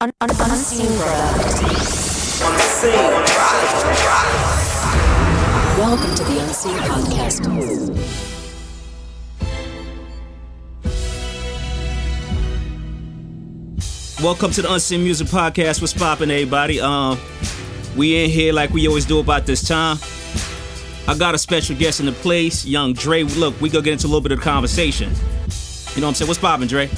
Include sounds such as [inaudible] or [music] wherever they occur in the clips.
Un- un- unseen product. Welcome to the Unseen Podcast. Welcome to the Unseen Music Podcast. What's poppin', everybody? Um, we in here like we always do about this time. I got a special guest in the place, Young Dre. Look, we gonna get into a little bit of the conversation. You know what I'm saying? What's poppin', Dre?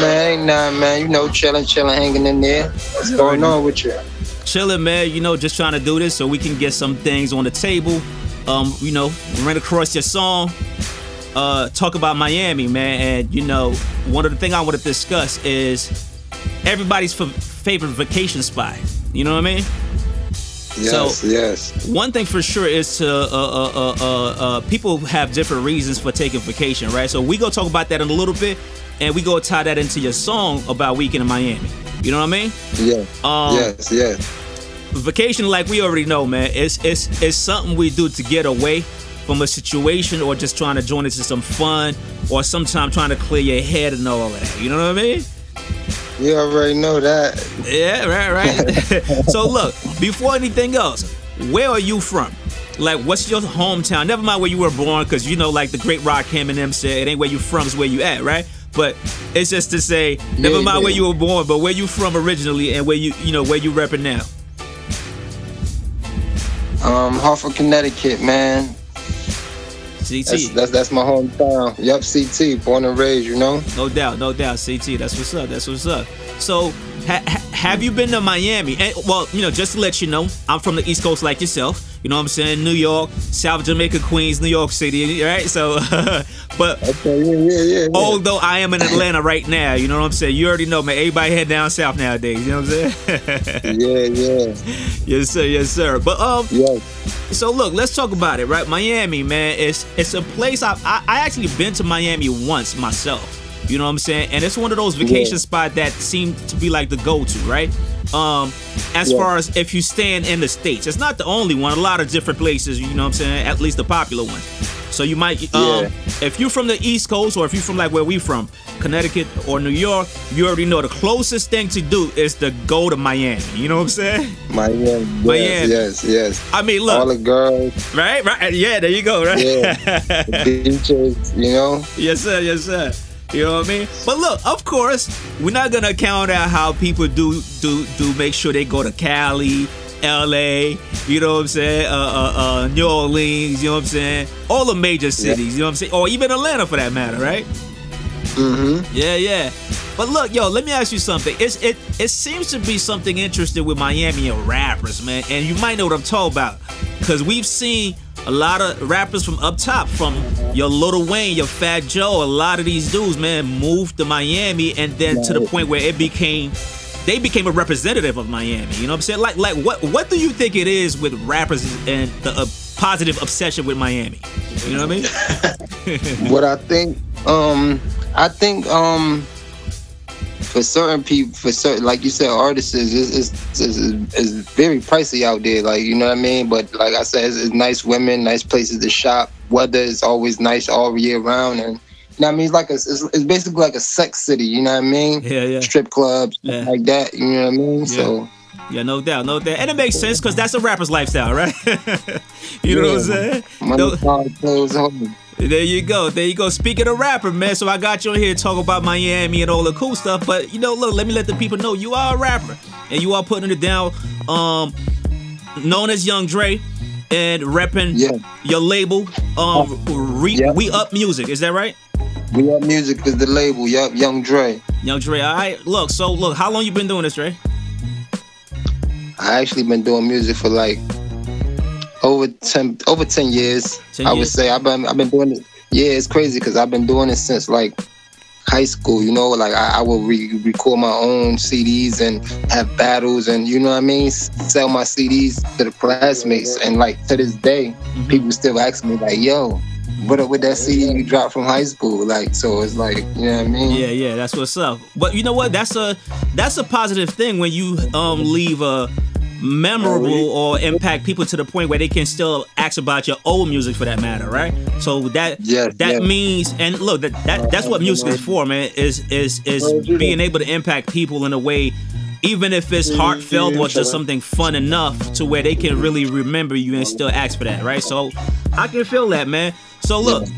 Man, ain't nothing, man. You know, chilling, chilling, hanging in there. What's going on with you? Chilling, man. You know, just trying to do this so we can get some things on the table. Um, you know, ran across your song. Uh, talk about Miami, man. And you know, one of the things I want to discuss is everybody's f- favorite vacation spot. You know what I mean? Yes, So- yes. One thing for sure is to uh, uh, uh, uh, uh, people have different reasons for taking vacation, right? So we go talk about that in a little bit, and we go tie that into your song about weekend in Miami. You know what I mean? Yeah. Um, yes, yes. Vacation, like we already know, man, it's it's it's something we do to get away from a situation, or just trying to join into some fun, or sometimes trying to clear your head and all of that. You know what I mean? You already know that. Yeah, right, right. [laughs] so look, before anything else, where are you from? Like, what's your hometown? Never mind where you were born, because you know, like the great Rock Eminem said, it ain't where you from, it's where you at, right? But it's just to say, never Yeah, mind yeah. where you were born, but where you from originally and where you, you know, where you repping now. Um, Hartford, Connecticut, man. CT, That's that's, that's my hometown. Yup, CT, born and raised, you know. no doubt, no doubt, CT. That's what's up. That's what's up. So, ha- ha- have you been to Miami? And well, you know, just to let you know, I'm from the East Coast like yourself. You know what I'm saying? New York, South Jamaica, Queens, New York City, right? So, [laughs] but Okay, yeah, yeah, yeah. although I am in Atlanta right now, you know what I'm saying? You already know, man. Everybody head down south nowadays. You know what I'm saying? [laughs] Yeah, yeah, yes, sir. Yes, sir. But um, yeah. so look, let's talk about it, right? Miami, man. It's it's a place I I, I actually been to Miami once myself. You know what I'm saying? And it's one of those vacation Yeah. spots that seem to be like the go-to, right? Um, as Yeah. far as if you stand in the states, it's not the only one. A lot of different places, you know what I'm saying? At least the popular ones. So you might, um, Yeah. if you're from the East Coast or if you're from like where we from, Connecticut or New York, you already know the closest thing to do is to go to Miami. You know what I'm saying? Miami. Yes, Miami. yes, yes. I mean, look. All the girls, right, right, yeah, there you go, right? Yeah. the [laughs] beaches, you know. Yes, sir. Yes, sir. You know what I mean? But look, of course, we're not gonna count out how people do do do make sure they go to Cali, L.A. You know what I'm saying? Uh, uh, uh, New Orleans. You know what I'm saying? All the major cities. You know what I'm saying? Or even Atlanta for that matter, right? Mm-hmm. Yeah, yeah. But look, yo, let me ask you something. It's it it seems to be something interesting with Miami and rappers, man. And you might know what I'm talking about. Cause we've seen a lot of rappers from up top, from your Lil Wayne, your Fat Joe, a lot of these dudes, man, moved to Miami and then to the point where it became they became a representative of Miami. You know what I'm saying? Like like what what do you think it is with rappers and the uh, positive obsession with Miami? You know what I mean? [laughs] what I think, um, I think, um, for certain people, for certain, like you said, artists is is, is, very pricey out there. Like you know what I mean. But like I said, it's, it's nice women, nice places to shop. Weather is always nice all year round, and you know what I mean. It's like a, it's, it's basically like a sex city. You know what I mean? Yeah, yeah. Strip clubs, Yeah. like that. You know what I mean? So Yeah, no doubt, no doubt. And it makes sense because that's a rapper's lifestyle, right? [laughs] you know what I'm saying? money, No- clothes, home. There you go. There you go. Speaking of rapper, man, so I got you on here to talk about Miami and all the cool stuff. But you know, look, let me let the people know you are a rapper and you are putting it down. Um, known as Young Dre and repping Yeah. your label, um, re- Yeah. We Up Music. Is that right? We Up Music is the label. Yup, Young Dre. Young Dre. All right. Look, so look, how long you been doing this, Dre? I actually been doing music for like over ten over ten years. 10 I would years? say I've been I've been doing it. Yeah, it's crazy because I've been doing it since like high school. You know, like I, I will re- record my own CDs and have battles and you know what I mean. S- Sell my CDs to the classmates and like to this day, Mhm. people still ask me like, "Yo, what up with that CD you dropped from high school?" Like, so it's like you know what I mean. Yeah, yeah, that's what's up. But you know what? That's a that's a positive thing when you um leave a memorable oh, or impact people to the point where they can still ask about your old music for that matter, right? So that Yes, that yes. means and look that, that uh, that's what music is for, man. Is is is oh, being able to impact people in a way even if it's heartfelt or just mm-hmm. something fun enough to where they can really remember you and oh. still ask for that, right? So I can feel that, man. So look,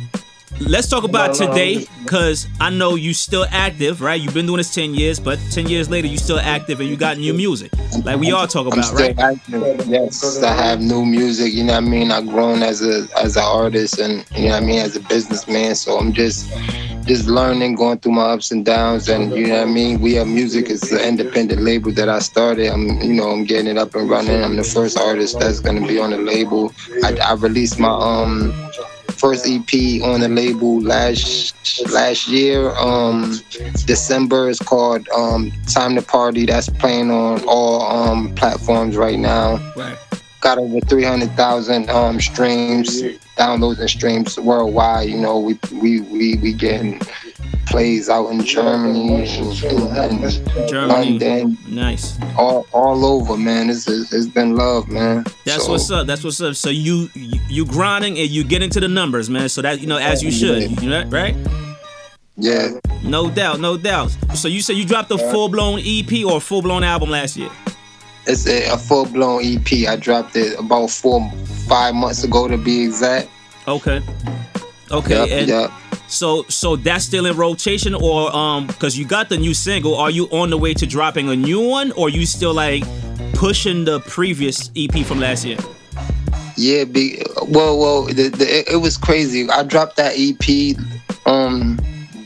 let's talk about today because I know you still active, right? You've been doing this 10 years, but 10 years later, you still active and you got new music. Like we all talk about, I'm about, still right? active. Yes, I have new music. You know what I mean. I've grown as a as an artist, and you know what I mean as a businessman. So I'm just just learning, going through my ups and downs, and you know what I mean. We have music. It's an independent label that I started. I'm you know I'm getting it up and running. I'm the first artist that's gonna be on the label. I, I released my um first EP on the label last last year. Um, December is called um, "Time to Party." That's playing on all um, platforms right now. Right. Got over three hundred thousand um, streams, downloads and streams worldwide. You know, we we we we getting plays out in Germany and, and, and Germany. London, Nice. all all over, man. It's it's, it's been love, man. That's So, what's up. That's what's up. So you you, you grinding and you get into the numbers, man. So that you know as you should, you know, right? Yeah, No doubt, no doubt. So you said you dropped a full blown EP or full blown album last year? it's a, a full blown EP. I dropped it about four five months ago to be exact. Okay. Okay. Yep, and yep. So so that's still in rotation or um because you got the new single, are you on the way to dropping a new one or you still like pushing the previous EP from last year? Yeah, be well, well. The, the, it, it was crazy. I dropped that EP um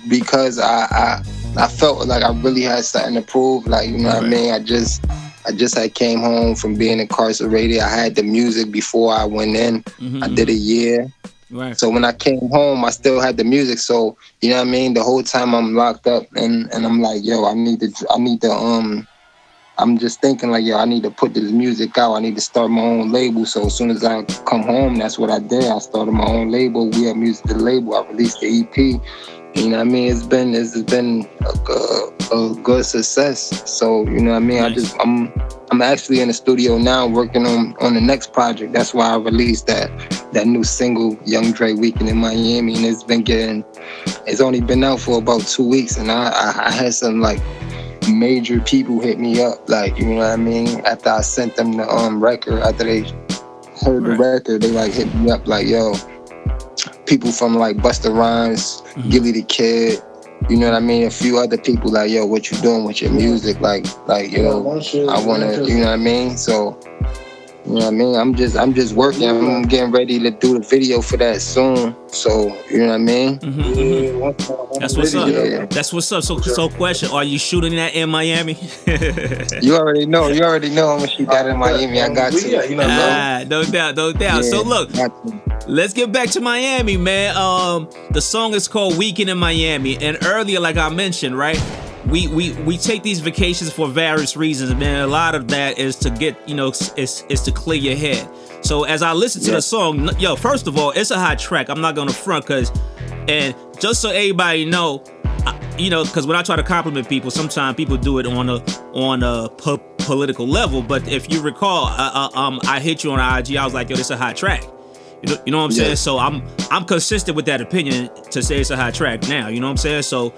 because I, I I felt like I really had something to prove. Like you know what I mean. I just I just had came home from being incarcerated. I had the music before I went in. Mhm, I did a year. Right. So when I came home, I still had the music. So you know what I mean. The whole time I'm locked up, and and I'm like, yo, I need to, I need to, um, I'm just thinking like, yo, I need to put this music out. I need to start my own label. So as soon as I come home, that's what I did. I started my own label. We have music the label. I released the EP. You know what I mean? It's been it's been a, a, a good success. So you know what I mean? I just I'm I'm actually in the studio now working on on the next project. That's why I released that that new single, Young Dre Weekend in Miami, and it's been getting it's only been out for about two weeks, and I I, I had some like major people hit me up, like you know what I mean. After I sent them the um record, after they heard the record, they like hit me up like, yo, people from like Busta Rhymes, Mhm. Gillie Da Kid. You know what I mean? A few other people like, yo, what you doing with your music? Like, like, yo, I wanna, you know what I mean? So, you know what I mean? I'm just, I'm just working. I'm getting ready to do the video for that soon. So, you know what I mean? Mhm, mhm. That's what's up. Yeah. That's what's up. So so question, are you shooting that in Miami? [laughs] You already know. You already know I'm gonna shoot that in Miami. I got to. You know, ah, no doubt, no doubt. So look. Let's get back to Miami, man. Um, the song is called "Weekend in Miami," and earlier, like I mentioned, right, we we we take these vacations for various reasons, man. A lot of that is to get, you know, is is to clear your head. So as I listen to Yeah. the song, yo, first of all, it's a hot track. I'm not gonna front, cause, and just so everybody know, I- you know, because when I try to compliment people, sometimes people do it on a on a po- political level. But if you recall, uh, uh, um, I hit you on IG. I was like, yo, this is a hot track. You know, you know what I'm saying? So I'm I'm consistent with that opinion to say it's a hot track now. You know what I'm saying? So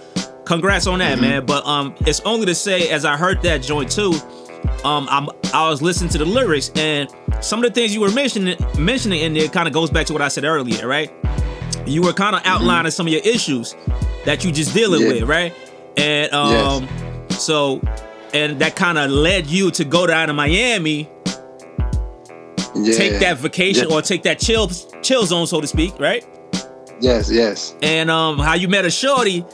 congrats on that, man. But um, it's only to say as I heard that joint too. Um, I'm I was listening to the lyrics and some of the things you were mentioning mentioning in there kind of goes back to what I said earlier, right? You were kind of outlining some of your issues that you just dealing Yeah. with, right? And um, so and that kind of led you to go down to Miami Yeah. take that vacation Yeah. or take that chill chill zone, so to speak, right? Yes, yes. And um, how you met a shorty,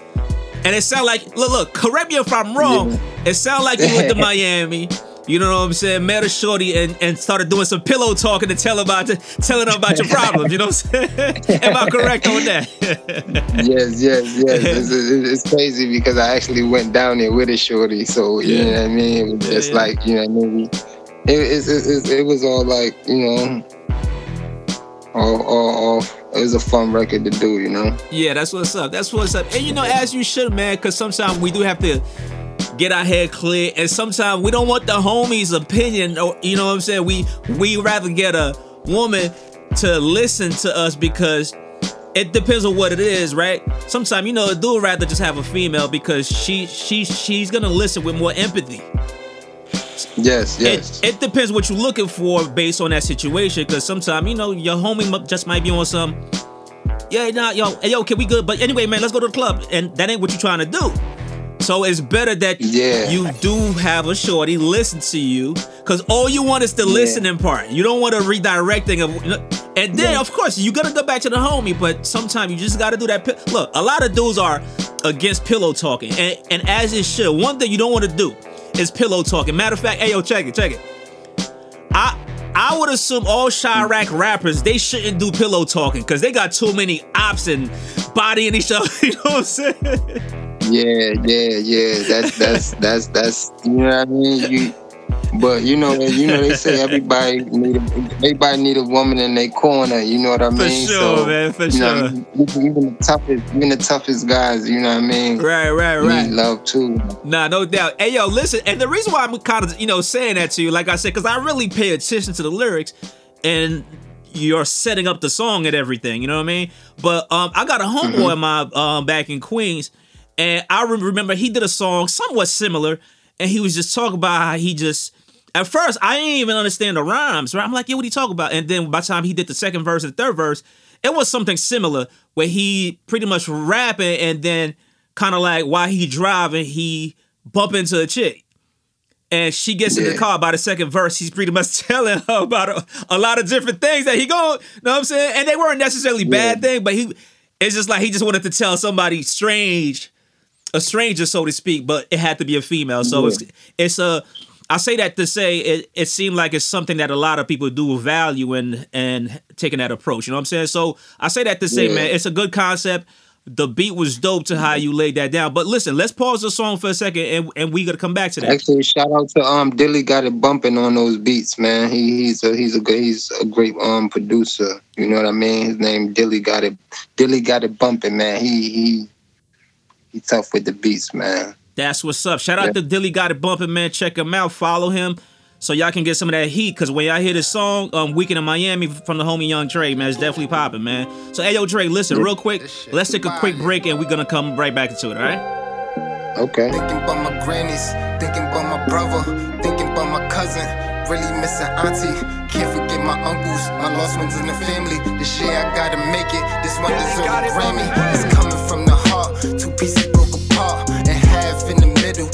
and it sounded like look, look, correct me if I'm wrong. It sounded like you went to [laughs] Miami. You know what I'm saying? Met a shorty and, and started doing some pillow talking to tell about to, telling her about your problems. You know what I'm saying? [laughs] Am I correct on that? [laughs] yes, yes, yes. It's, it's, it's crazy because I actually went down there with a shorty. So you Yeah. know what I mean. It was just yeah. like you know what I mean. It, it, it, it, it was all like you know, all, all, all. It was a fun record to do. You know. Yeah, that's what's up. That's what's up. And you know, as you should, man, because sometimes we do have to get our head clear. And sometimes we don't want the homie's opinion, or you know what I'm saying. We we rather get a woman to listen to us because it depends on what it is, right? Sometimes you know a dude rather just have a female because she she she's gonna listen with more empathy. Yes, yes. It, it depends what you're looking for based on that situation. Because sometimes you know your homie just might be on some. Yeah, nah, yo, hey, yo, okay, we good. But anyway, man, let's go to the club, and that ain't what you're trying to do. So it's better that Yeah. you do have a shorty listen to you, because all you want is the listening part. You don't want a redirecting of, and then Yeah. of course you gotta go back to the homie. But sometimes you just gotta do that. pi- Look, a lot of dudes are against pillow talking, and and as it should. One thing you don't want to do is pillow talking. Matter of fact, hey yo, check it, check it. I I would assume all Chiraq rappers they shouldn't do pillow talking because they got too many ops and bodying each [laughs] other. You know what I'm saying? Yeah, yeah, yeah. That's that's that's that's you know what I mean. You, but you know, you know they say everybody need a, everybody need a woman in their corner. You know what I mean? For sure, man, for you know, sure. even, even the toughest, even the toughest guys. You know what I mean? Right, right, right. Need love too. Nah, no doubt. Hey, yo, listen, and the reason why I'm kind of, you know, saying that to you, like I said, because I really pay attention to the lyrics and you're setting up the song and everything, you know what I mean? But um, I got a homeboy in my um, back in Queens, and I re- remember he did a song somewhat similar, and he was just talking about how he just, at first, I didn't even understand the rhymes, right? I'm like, yeah, what he talking about? And then by the time he did the second verse and third verse, it was something similar where he pretty much rapping and then kind of like while he driving, he bump into a chick. And she gets in the car by the second verse. He's pretty much [laughs] telling her about a, a lot of different things that he going, you know what I'm saying? And they weren't necessarily bad things, but he it's just like he just wanted to tell somebody strange, a stranger, so to speak, but it had to be a female. So Yeah. it's it's a I say that to say it, it seemed like it's something that a lot of people do value and and taking that approach. You know what I'm saying? So I say that to say, Yeah. man, it's a good concept. The beat was dope to how you laid that down. But listen, let's pause the song for a second and, and we gotta come back to that. Actually, shout out to um Dilly got it bumping on those beats, man. He, he's a he's a he's a great um producer. You know what I mean? His name Dilly got it Dilly got it bumping, man. He he he tough with the beats, man. That's what's up. Shout out Yeah. to Dilly Got It Bumping, man. Check him out. Follow him so y'all can get some of that heat. Cause when y'all hear this song, um, Weekend in Miami from the homie Young Dre, man, it's definitely popping, man. So hey yo, Dre, listen, real quick, let's take a quick break and we're gonna come right back into it, all right? Okay. Thinking about my grannies, thinking about my brother, thinking about my cousin, really missing auntie. Can't forget my uncles, my lost ones in the family. This year I gotta make it, this one deserve a Grammy. It's coming from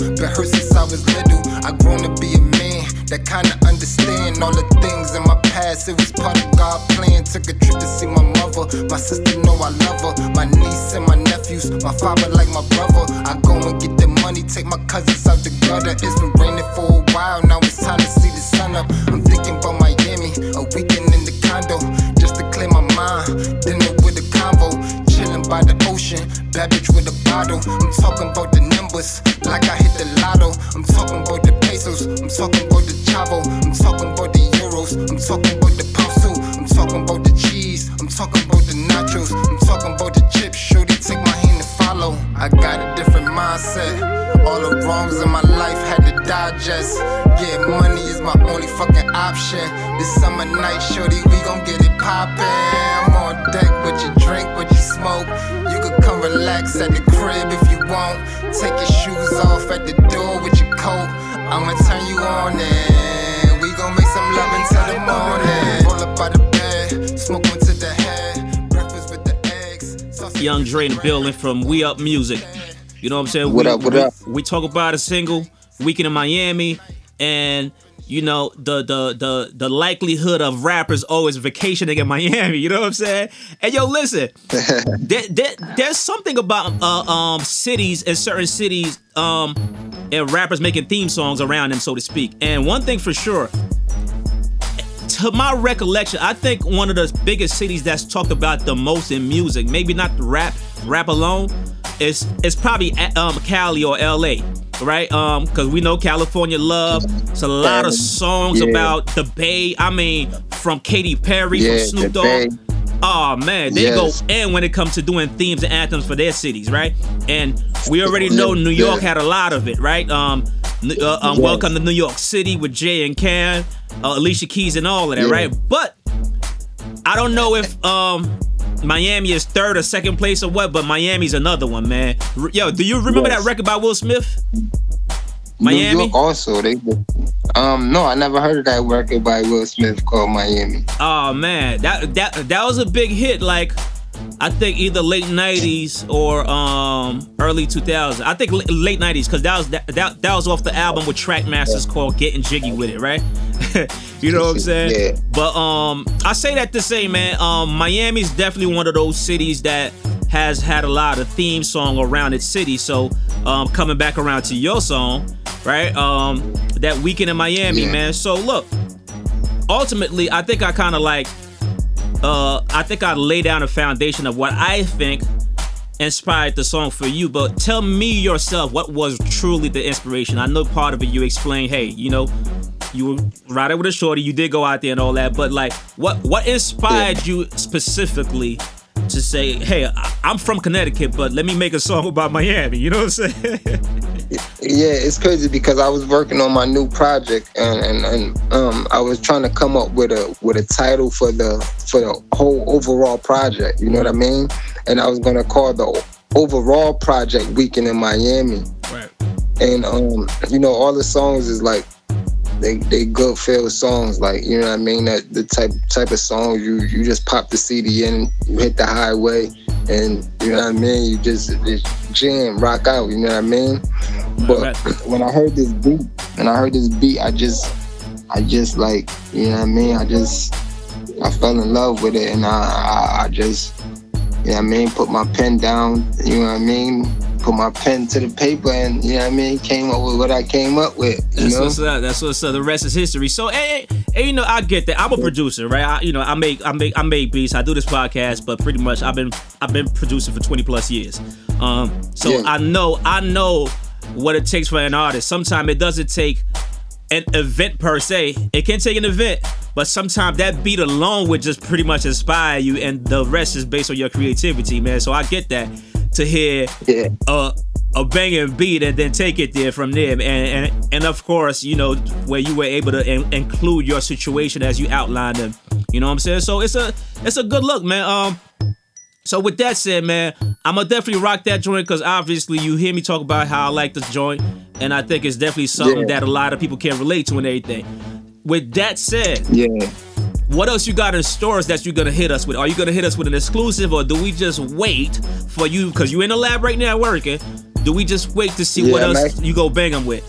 Been hurt since I was little. I grown to be a man that kinda understand all the things in my past. It was part of God's plan. Took a trip to see my mother, my sister know I love her, my niece and my nephews, my father like my brother. I go and get the money, take my cousins out the gutter. It's been raining for a while, now it's time to see the sun up. I'm thinking about Miami, a weekend in the condo, just to clear my mind. Dinner with a convo, chilling by the ocean, bad bitch with a bottle. I'm talking about the like I hit the lotto. I'm talking about the pesos, I'm talking about the chavo, I'm talking about the euros, I'm talking about the too. I'm talking about the cheese, I'm talking about the nachos, I'm talking about the chips. Shorty, take my hand and follow. I got a different mindset. All the wrongs in my life had to digest. Getting money is my only fucking option. This summer night, shorty, we gon' get it poppin'. I'm on deck with your drink, with your smoke. You relax at the crib if you want. Take your shoes off at the door with your coat. I'ma turn you on and we gon' make some love until the morning. Roll up out of bed, smoke one to the head. Breakfast with the eggs. Young Dre in the building from We Up Music. You know what I'm saying? What we, up, what we, up? We talk about a single, Weekend in Miami, and you know, the the the the likelihood of rappers always vacationing in Miami, you know what I'm saying? And yo, listen, [laughs] there, there, there's something about uh, um cities and certain cities um and rappers making theme songs around them, so to speak. And one thing for sure, to my recollection, I think one of the biggest cities that's talked about the most in music, maybe not rap, rap alone, is is probably um Cali or LA, right? Um, because we know California love. It's a lot of songs yeah. about the Bay. I mean, from Katy Perry, Yeah, from Snoop Dogg. Oh man, they Yes. go in when it comes to doing themes and anthems for their cities, right? And we already know New York had a lot of it, right? Um, uh, um Yes. welcome to New York City with Jay and Cam, uh, Alicia Keys, and all of that, right? But I don't know if um Miami is third or second place or what, but Miami's another one, man. Yo, do you remember Yes. that record by Will Smith? Miami? New York also. They um no, I never heard of that record by Will Smith called Miami. Oh man, that that that was a big hit. Like, I think either late '90s or um early 2000s. I think l- late '90s because that was that, that that was off the album with Trackmasters called "Getting Jiggy with It," right? [laughs] you know what I'm [laughs] saying? Yeah. But um, I say that to say, man, um, Miami's definitely one of those cities that has had a lot of theme song around its city. So, um, coming back around to your song, right? Um, that weekend in Miami, Yeah. man. So look, ultimately, I think I kind of like, uh, I think I lay down a foundation of what I think inspired the song for you. But tell me yourself, what was truly the inspiration? I know part of it you explained, hey, you know, you were riding with a shorty, you did go out there and all that, but like, what what inspired you specifically? To say, hey, I'm from Connecticut, but let me make a song about Miami. You know what I'm saying? [laughs] Yeah, it's crazy because I was working on my new project and, and, and um I was trying to come up with a with a title for the for the whole overall project. You know what I mean? And I was gonna call the overall project Weekend in Miami. right. And um, you know, all the songs is like they they good feel songs, like you know what I mean. That the type type of song you you just pop the CD in, you hit the highway, and you know what I mean. You just, just jam, rock out. You know what I mean. But [clears throat] when I heard this beat, when I heard this beat, I just I just like you know what I mean. I just I fell in love with it, and I I, I just you know what I mean. Put my pen down. You know what I mean. Put my pen to the paper, and you know what I mean. Came up with what I came up with. You That's know. what's up. That's what's up. The rest is history. So, hey, hey, hey, you know, I get that. I'm a producer, right? I, you know, I make, I make, I make beats. I do this podcast, but pretty much, I've been, I've been producing for 20 plus years. Um, so Yeah. I know, I know what it takes for an artist. Sometimes it doesn't take an event per se. It can take an event, but sometimes that beat alone would just pretty much inspire you, and the rest is based on your creativity, man. So I get that. To hear Yeah. a a banging beat and then take it there from there and and and of course you know where you were able to in- include your situation as you outlined them you know what i'm saying so it's a it's a good look man um so with that said man i'm gonna definitely rock that joint because obviously you hear me talk about how i like this joint and i think it's definitely something Yeah. that a lot of people can relate to and everything with that said Yeah. What else you got in stores that you're gonna hit us with? Are you gonna hit us with an exclusive, or do we just wait for you? Because you're in the lab right now working. Do we just wait to see what Yeah, else man. you go bang them with?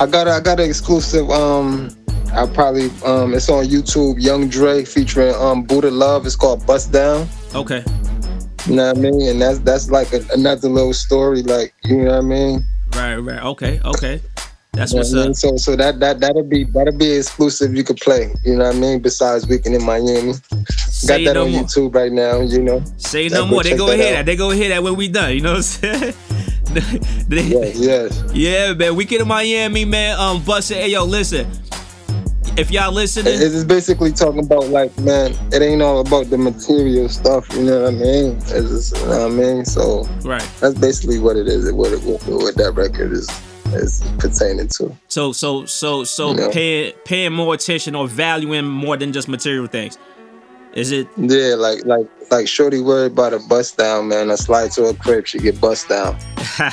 I got a, I got an exclusive. Um, I probably um, it's on YouTube. Young Dre featuring um Buddha Love. It's called Bust Down. Okay, You know what I mean? And that's that's like a, another little story. Like you know what I mean? right, right. Okay, okay. That's You know what's what I mean? up. So so that that that'll be that'll be exclusive. You could play. You know what I mean? Besides Weekend in Miami, Say got that no on more. YouTube right now. You know. Say no more. They go ahead. That. They go ahead that when we done. You know what I'm saying? [laughs] They- Yes. Yes. Yeah, man. Weekend in Miami, man. Um, bust it. Hey, yo, listen. If y'all listening, It- It's basically talking about like, man, it ain't all about the material stuff. You know what I mean? It's just, you know what I mean? So right. that's basically what it is. What it, what, what that record is is pertaining to. So, so, so, so, Yeah. paying paying more attention or valuing more than just material things. Is it Yeah, like like like Shorty worried about a bust down, man. A slide to a crib, she get bust down.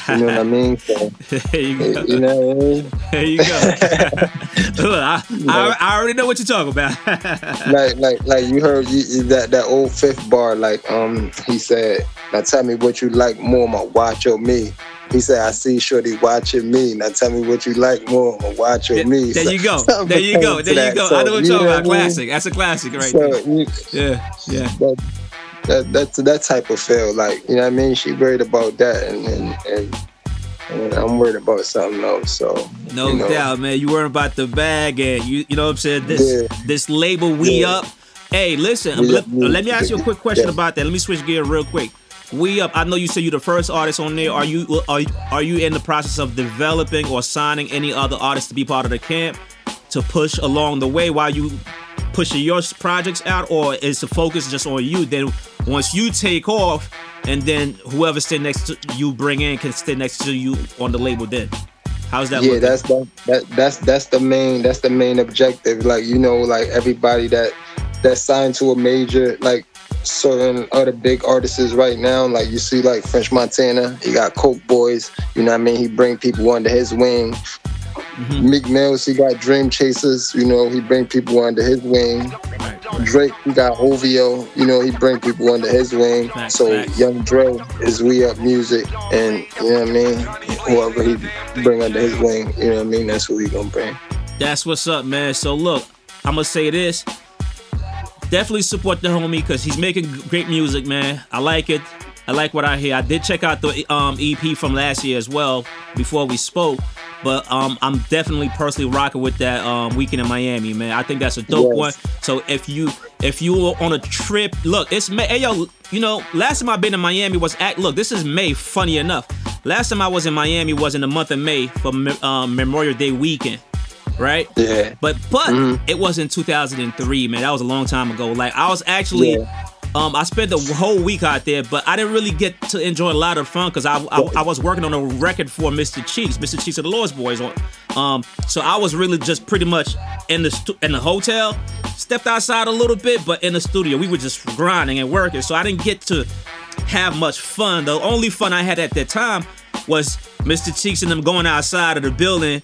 You know what I mean? So, [laughs] there you go. you know what I mean? There you go. [laughs] Look, I, I, I already know what you're talking about. [laughs] Like like like you heard you, you- that that old fifth bar. Like um, he said, "Now tell me what you like more, my watch or me." He said, "I see Shorty watching me. Now tell me what you like more, my watch or me." there So- you go. There you go. [laughs] There you go. So, I know what you you're talking about. Classic. That's a classic right So there. you, Yeah, yeah. that, that that's that type of feel. Like you know what I mean? She worried about that, and and, and, I'm worried about something else. So No you know, doubt, man. You worrying about the bag and you you know what I'm saying? This Yeah. this label we Yeah. up. Hey, listen, We let, let me ask you a quick question Yeah. about that. Let me switch gear real quick. We up. I know you said you're the first artist on there. Are you are are you in the process of developing or signing any other artists to be part of the camp to push along the way while you pushing your projects out, or is the focus just on you? Then once you take off, and then whoever sit next to you bring in can sit next to you on the label. Then how's that? yeah, looking? that's the, that that's that's the main that's the main objective. Like you know, like everybody that that's signed to a major, like certain other big artists right now. Like you see, like French Montana, he got Coke Boys. You know what I mean? He bring people under his wing. Mhm. Meek Mills, he got Dream Chasers. You know, he bring people under his wing. Drake, he got OVO. You know, he bring people under his wing. So. Young Dre is We Up Music, and you know what I mean. Whoever he bring under his wing, you know what I mean. That's who he gonna bring. That's what's up, man. So look, I'm gonna say this. Definitely support the homie because he's making great music, man. I like it. I like what I hear. I did check out the um, EP from last year as well before we spoke, but um, I'm definitely personally rocking with that um, weekend in Miami, man. I think that's a dope Yes. one. So if you if you were on a trip, look, it's May. Hey yo, you know, last time I've been in Miami was at. Look, this is May. Funny enough, last time I was in Miami was in the month of May for um, Memorial Day weekend, right? Yeah, But but Mhm. it was in 2003, man. That was a long time ago. Like I was actually, Yeah. um, I spent the whole week out there, but I didn't really get to enjoy a lot of fun because I, I I was working on a record for Mr. Cheeks, Mr. Cheeks of the Lost Boyz. On, um, so I was really just pretty much in the stu- in the hotel, stepped outside a little bit, but in the studio we were just grinding and working. So I didn't get to have much fun. The only fun I had at that time was Mr. Cheeks and them going outside of the building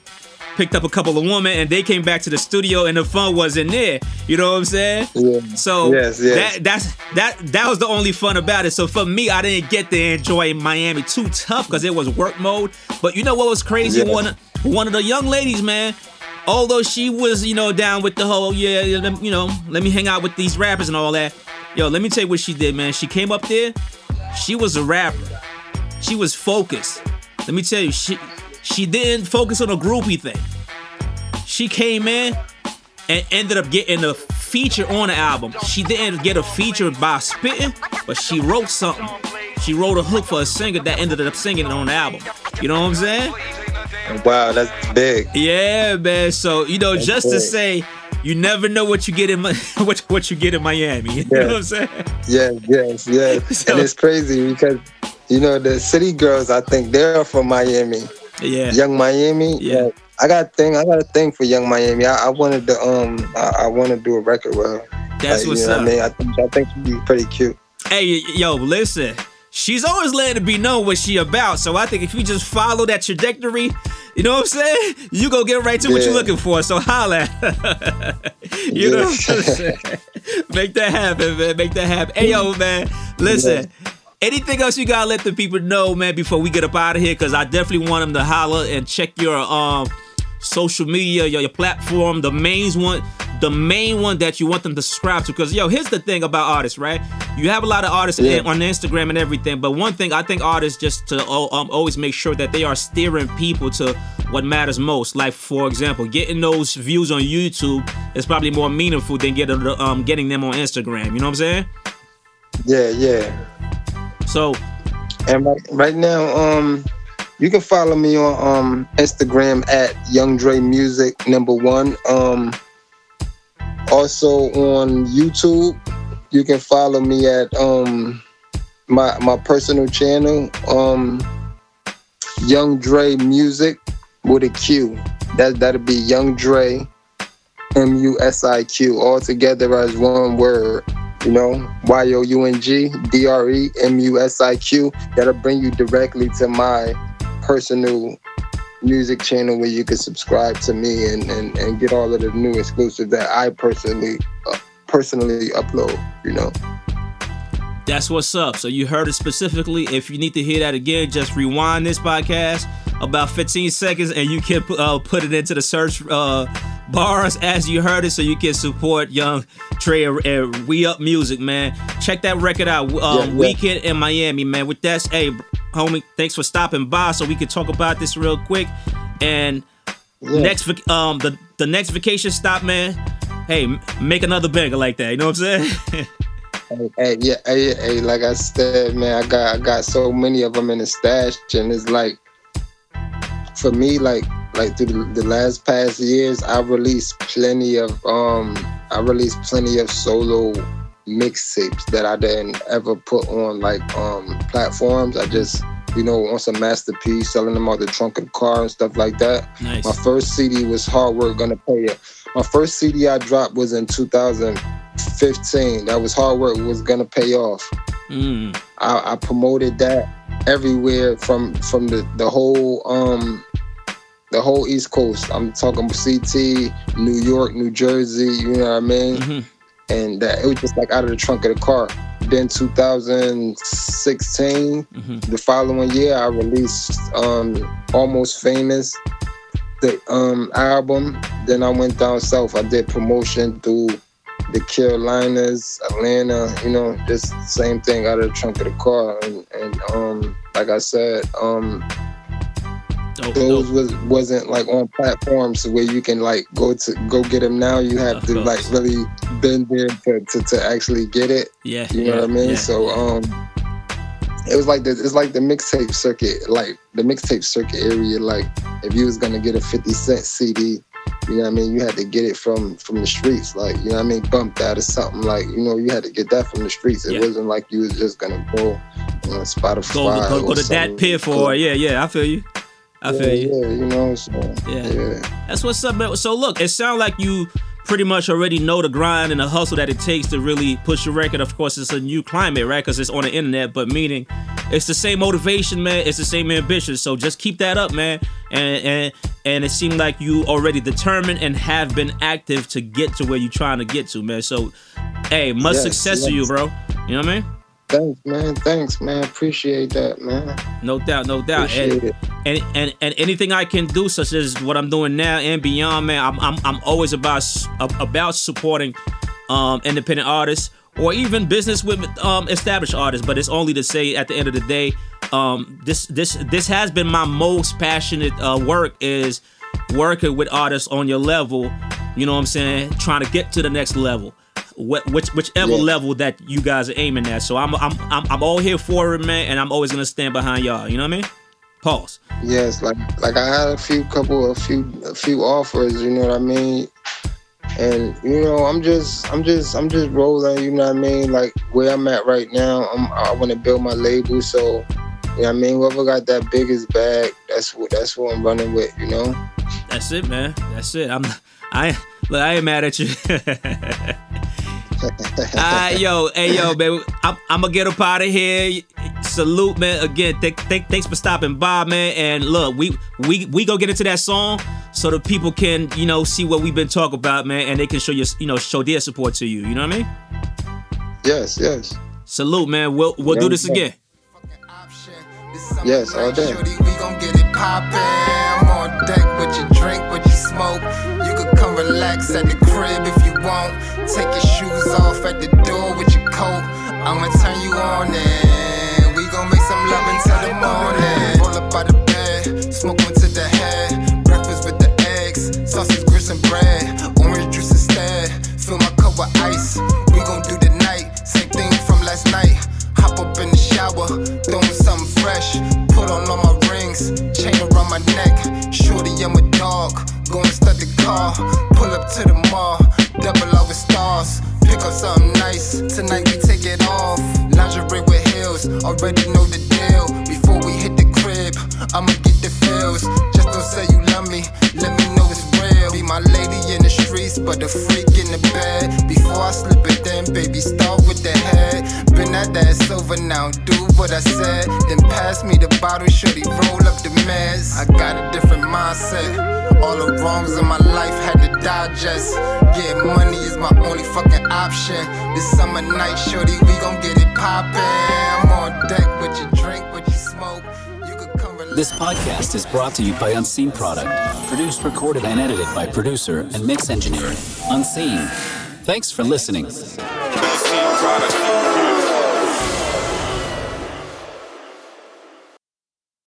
picked up a couple of women and they came back to the studio and the fun wasn't there. You know what I'm saying? Yeah. So Yes, yes. that that's that that was the only fun about it. So for me, I didn't get to enjoy Miami too tough because it was work mode. But you know what was crazy? Yeah. One of- one of the young ladies, man. Although she was, you know, down with the whole, yeah, yeah, you know, let me hang out with these rappers and all that. Yo, let me tell you what she did, man. She came up there. She was a rapper. She was focused. Let me tell you, she she didn't focus on a groupie thing. She came in and ended up getting a feature on the album. She didn't get a feature by spitting, but she wrote something. She wrote a hook for a singer that ended up singing it on the album. You know what I'm saying? wow, that's big. Yeah, man. So you know, just to say, you never know what you get in [laughs] what what you get in Miami. [laughs] You know what I'm saying? Yes, yes, yes. [laughs] So- and it's crazy because you know the city girls. I think they're from Miami. Yeah. Young Miami. Yeah. like, I got a thing. I got a thing for Young Miami. I, I wanted to um. I, I want to do a record with her. That's Like, what's you know up. What I mean, I think I think she'd be pretty cute. Hey, yo, listen. She's always letting it be known what she about. So I think if you just follow that trajectory, you know what I'm saying? You go get right to what you're looking for. So holla. [laughs] you know what I'm saying? [laughs] Make that happen, man. Make that happen. Hey, yo, man. Listen. Anything else you gotta let the people know, man, before we get up out of here? Cause I definitely want them to holler and check your um social media, your, your platform, the main one, the main one that you want them to subscribe to. Because yo, here's the thing about artists, right? You have a lot of artists Yeah. in- on Instagram and everything, but one thing I think artists just to oh, um, always make sure that they are steering people to what matters most. Like for example, getting those views on YouTube is probably more meaningful than getting um getting them on Instagram. You know what I'm saying? Yeah, yeah. So And right, right now, um, you can follow me on um Instagram at Young Dre Music number one. Um, also on YouTube, you can follow me at um my my personal channel, um Young Dre Music with a Q. That that'll be Young Dre M U S I Q all together as one word. You know, Y O U N G D R E M U S I Q. That'll bring you directly to my personal music channel where you can subscribe to me and, and, and get all of the new exclusive that I personally uh, personally upload. You know. That's what's up. So you heard it specifically. If you need to hear that again, just rewind this podcast about 15 seconds and you can uh, put it into the search uh, bars as you heard it so you can support Young Dre and- We Up Music, man. Check that record out. Um, Yeah, yeah. Weekend in Miami, man. With that, hey, homie, thanks for stopping by so we can talk about this real quick. And Yeah. next, um, the, the next vacation stop, man. Hey, make another banger like that. You know what I'm saying? [laughs] Hey, hey, yeah, hey, hey, like I said, man, I got I got so many of them in the stash, and it's like, for me, like like through the, the last past years, I released plenty of um, I released plenty of solo mixtapes that I didn't ever put on like um platforms. I just you know on some masterpiece, selling them out the trunk of the car and stuff like that. Nice. My first CD was Hard Work Gonna Pay It. My first CD I dropped was in 2015. That was Hard Work Was Gonna Pay Off. Mm. I, I promoted that everywhere from from the the whole um the whole East Coast. I'm talking CT, New York, New Jersey. You know what I mean? Mhm. And that it was just like out of the trunk of the car. Then 2016, Mhm. the following year, I released um Almost Famous, the um album. Then I went down south. I did promotion through the Carolinas, Atlanta, you know, just same thing out of the trunk of the car. And, and um, like I said, um, Dope, those dope. was wasn't like on platforms where you can like go to go get them now. You have Of to course. like really been there to, to, to actually get it. Yeah. You yeah, know what I mean? yeah. So um, it was like the it's like the mixtape circuit, like the mixtape circuit area. Like if you was gonna get a Fifty Cent CD, you know what I mean? You had to get it from from the streets, like you know what I mean, bumped out or something. Like you know, you had to get that from the streets. It Yeah. wasn't like you was just gonna go on Spotify. go go, go to that pit for yeah yeah. I feel you. I feel yeah, you. yeah, you know. So, Yeah. yeah. That's what's up, man. So look, it sounds like you pretty much already know the grind and the hustle that it takes to really push your record. Of course, it's a new climate, right? Because it's on the internet, but meaning it's the same motivation, man. It's the same ambition. So just keep that up, man. And and and it seemed like you already determined and have been active to get to where you're trying to get to, man. So, hey, much Yes, success to you, bro. You know what I mean? Thanks, man. Thanks, man. Appreciate that, man. No doubt, no doubt. And- it. and and and anything I can do, such as what I'm doing now and beyond, man, I'm I'm, I'm always about about supporting um, independent artists or even business with um, established artists. But it's only to say, at the end of the day, um, this this this has been my most passionate uh, work is working with artists on your level. You know what I'm saying? Trying to get to the next level. Wh- Which, whichever Yeah. level that you guys are aiming at, so I'm, I'm I'm I'm all here for it, man, and I'm always gonna stand behind y'all. You know what I mean? Pause. Yes, like like I had a few couple a few a few offers, you know what I mean? And you know, I'm just I'm just I'm just rolling, you know what I mean? Like where I'm at right now, I'm I want to build my label, so you know what I mean, whoever got that biggest bag, that's what that's what I'm running with, you know? That's it, man. That's it. I'm I look, I ain't mad at you. [laughs] Alright, yo, hey yo, man. I'm, I'm gonna get up out of here. Salute, man. Again, th- th- thanks for stopping by, man. And look, we we we go get into that song so the people can, you know, see what we've been talking about, man, and they can show you, you know, show their support to you. You know what I mean? Yes, yes. Salute, man. We'll we'll do this again. Yes, all day. Shorty, we gon' get it poppin'. I'm on deck with your drink, with your smoke. You could come relax at the crib if you want. Take your shoes off at the door with your coat. I'ma turn you on and we gon' make some love until the morning. Roll up out of bed, smoke one to the head. Breakfast with the eggs, sausage, grits, and bread. Orange juice instead. Fill my cup with ice. We gon' do the night, same thing from last night. Hop up in the shower, throwing something fresh. Put on all my rings, chain around my neck. Shorty, I'm a dog. Go and start the car. Pull up to the mall, double over stars. Pick up something nice. Tonight we take it off. Lingerie with heels, already know the deal. Before we hit I'ma get the feels. Just don't say you love me, let me know it's real. Be my lady in the streets, but a freak in the bed. Before I slip it, then baby, start with the head. Been at that over now, do what I said. Then pass me the bottle, shorty, roll up the mess. I got a different mindset. All the wrongs in my life had to digest. Getting money is my only fucking option. This summer night, shorty, we gon' get it poppin'. I'm on deck with your drink, with your smoke. This podcast is brought to you by Unseen Product, produced, recorded, and edited by producer and mix engineer Unseen. Thanks for listening.